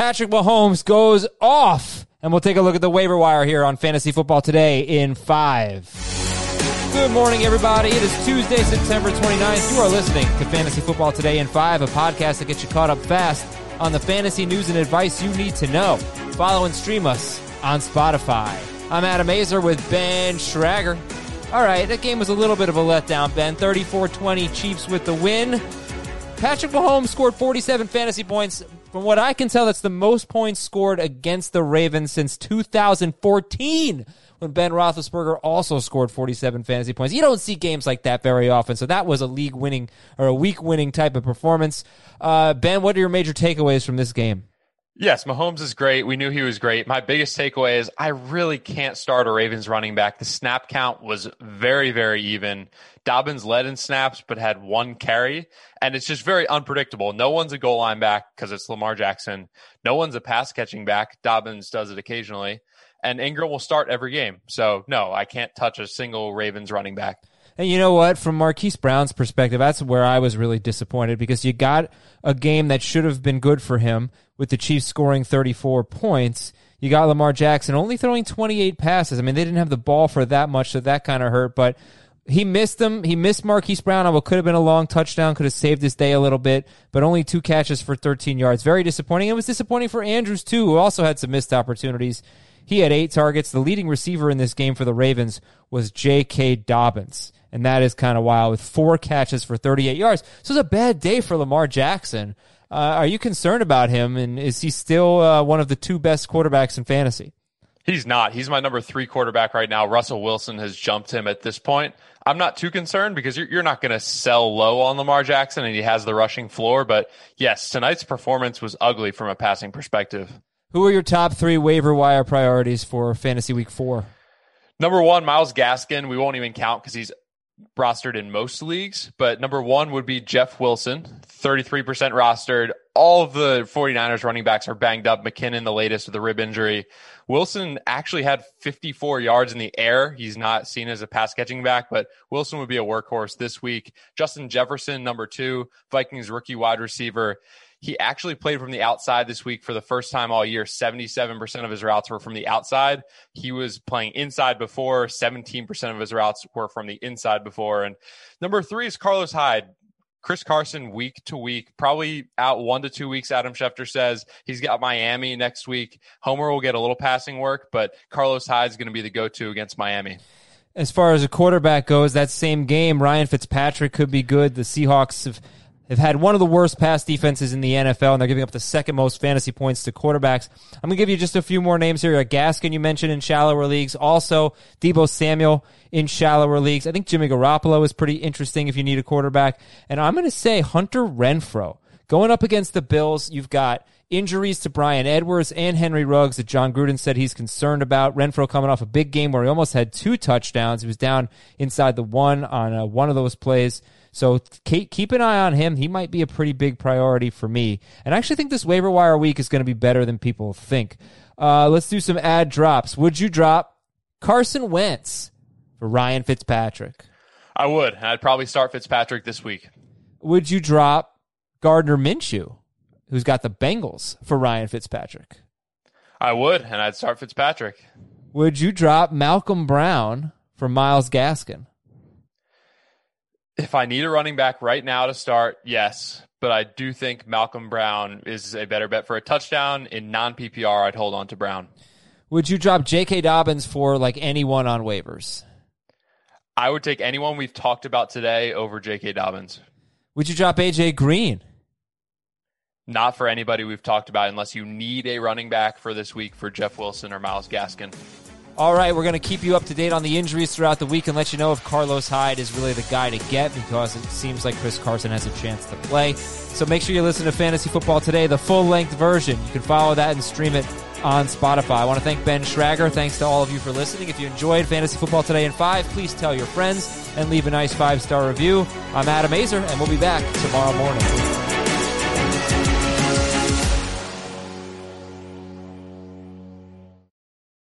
Patrick Mahomes goes off. And we'll take a look at the waiver wire here on Fantasy Football Today in five. Good morning, everybody. It is Tuesday, September 29th. You are listening to Fantasy Football Today in five, a podcast that gets you caught up fast on the fantasy news and advice you need to know. Follow and stream us on Spotify. I'm Adam Aizer with Ben Schrager. All right, that game was a little bit of a letdown, Ben. 34 20 Chiefs with the win. Patrick Mahomes scored 47 fantasy points. From what I can tell, that's the most points scored against the Ravens since 2014 when Ben Roethlisberger also scored 47 fantasy points. You don't see games like that very often, so that was a league winning or a week winning type of performance. Uh, ben, what are your major takeaways from this game? Yes, Mahomes is great. We knew he was great. My biggest takeaway is I really can't start a Ravens running back. The snap count was very, very even. Dobbins led in snaps, but had one carry. And it's just very unpredictable. No one's a goal line back because it's Lamar Jackson. No one's a pass catching back. Dobbins does it occasionally. And Ingram will start every game. So, no, I can't touch a single Ravens running back. And you know what? From Marquise Brown's perspective, that's where I was really disappointed because you got a game that should have been good for him with the Chiefs scoring 34 points. You got Lamar Jackson only throwing 28 passes. I mean, they didn't have the ball for that much, so that kind of hurt. But he missed them. He missed Marquise Brown on what could have been a long touchdown, could have saved his day a little bit, but only two catches for 13 yards. Very disappointing. It was disappointing for Andrews, too, who also had some missed opportunities. He had eight targets. The leading receiver in this game for the Ravens was J.K. Dobbins. And that is kind of wild with four catches for 38 yards. So it's a bad day for Lamar Jackson. Uh, are you concerned about him? And is he still uh, one of the two best quarterbacks in fantasy? He's not. He's my number three quarterback right now. Russell Wilson has jumped him at this point. I'm not too concerned because you're, you're not going to sell low on Lamar Jackson and he has the rushing floor. But yes, tonight's performance was ugly from a passing perspective. Who are your top three waiver wire priorities for fantasy week four? Number one, Myles Gaskin. We won't even count because he's rostered in most leagues, but number one would be Jeff Wilson, 33% rostered. All of the 49ers running backs are banged up. McKinnon, the latest with the rib injury. Wilson actually had 54 yards in the air. He's not seen as a pass catching back, but Wilson would be a workhorse this week. Justin Jefferson, number two, Vikings rookie wide receiver. He actually played from the outside this week for the first time all year. 77% of his routes were from the outside. He was playing inside before. 17% of his routes were from the inside before. And number three is Carlos Hyde. Chris Carson week to week, probably out one to two weeks. Adam Schefter says he's got Miami next week. Homer will get a little passing work, but Carlos Hyde is going to be the go-to against Miami. As far as a quarterback goes, that same game, Ryan Fitzpatrick could be good. The Seahawks have They've had one of the worst pass defenses in the NFL, and they're giving up the second most fantasy points to quarterbacks. I'm going to give you just a few more names here. Gaskin, you mentioned in shallower leagues. Also, Deebo Samuel in shallower leagues. I think Jimmy Garoppolo is pretty interesting if you need a quarterback. And I'm going to say Hunter Renfrow. Going up against the Bills, you've got injuries to Bryan Edwards and Henry Ruggs that Jon Gruden said he's concerned about. Renfrow coming off a big game where he almost had two touchdowns. He was down inside the one on uh, one of those plays. So keep an eye on him. He might be a pretty big priority for me. And I actually think this waiver wire week is going to be better than people think. Uh, let's do some add drops. Would you drop Carson Wentz for Ryan Fitzpatrick? I would. I'd probably start Fitzpatrick this week. Would you drop Gardner Minshew, who's got the Bengals, for Ryan Fitzpatrick? I would, and I'd start Fitzpatrick. Would you drop Malcolm Brown for Myles Gaskin? If I need a running back right now to start, yes. But I do think Malcolm Brown is a better bet for a touchdown. In non PPR, I'd hold on to Brown. Would you drop J.K. Dobbins for like anyone on waivers? I would take anyone we've talked about today over J.K. Dobbins. Would you drop A.J. Green? Not for anybody we've talked about unless you need a running back for this week for Jeff Wilson or Myles Gaskin. All right, we're going to keep you up to date on the injuries throughout the week and let you know if Carlos Hyde is really the guy to get because it seems like Chris Carson has a chance to play. So make sure you listen to Fantasy Football Today, the full length version. You can follow that and stream it on Spotify. I want to thank Ben Schrager. Thanks to all of you for listening. If you enjoyed Fantasy Football Today in 5, please tell your friends and leave a nice five star review. I'm Adam Aizer, and we'll be back tomorrow morning.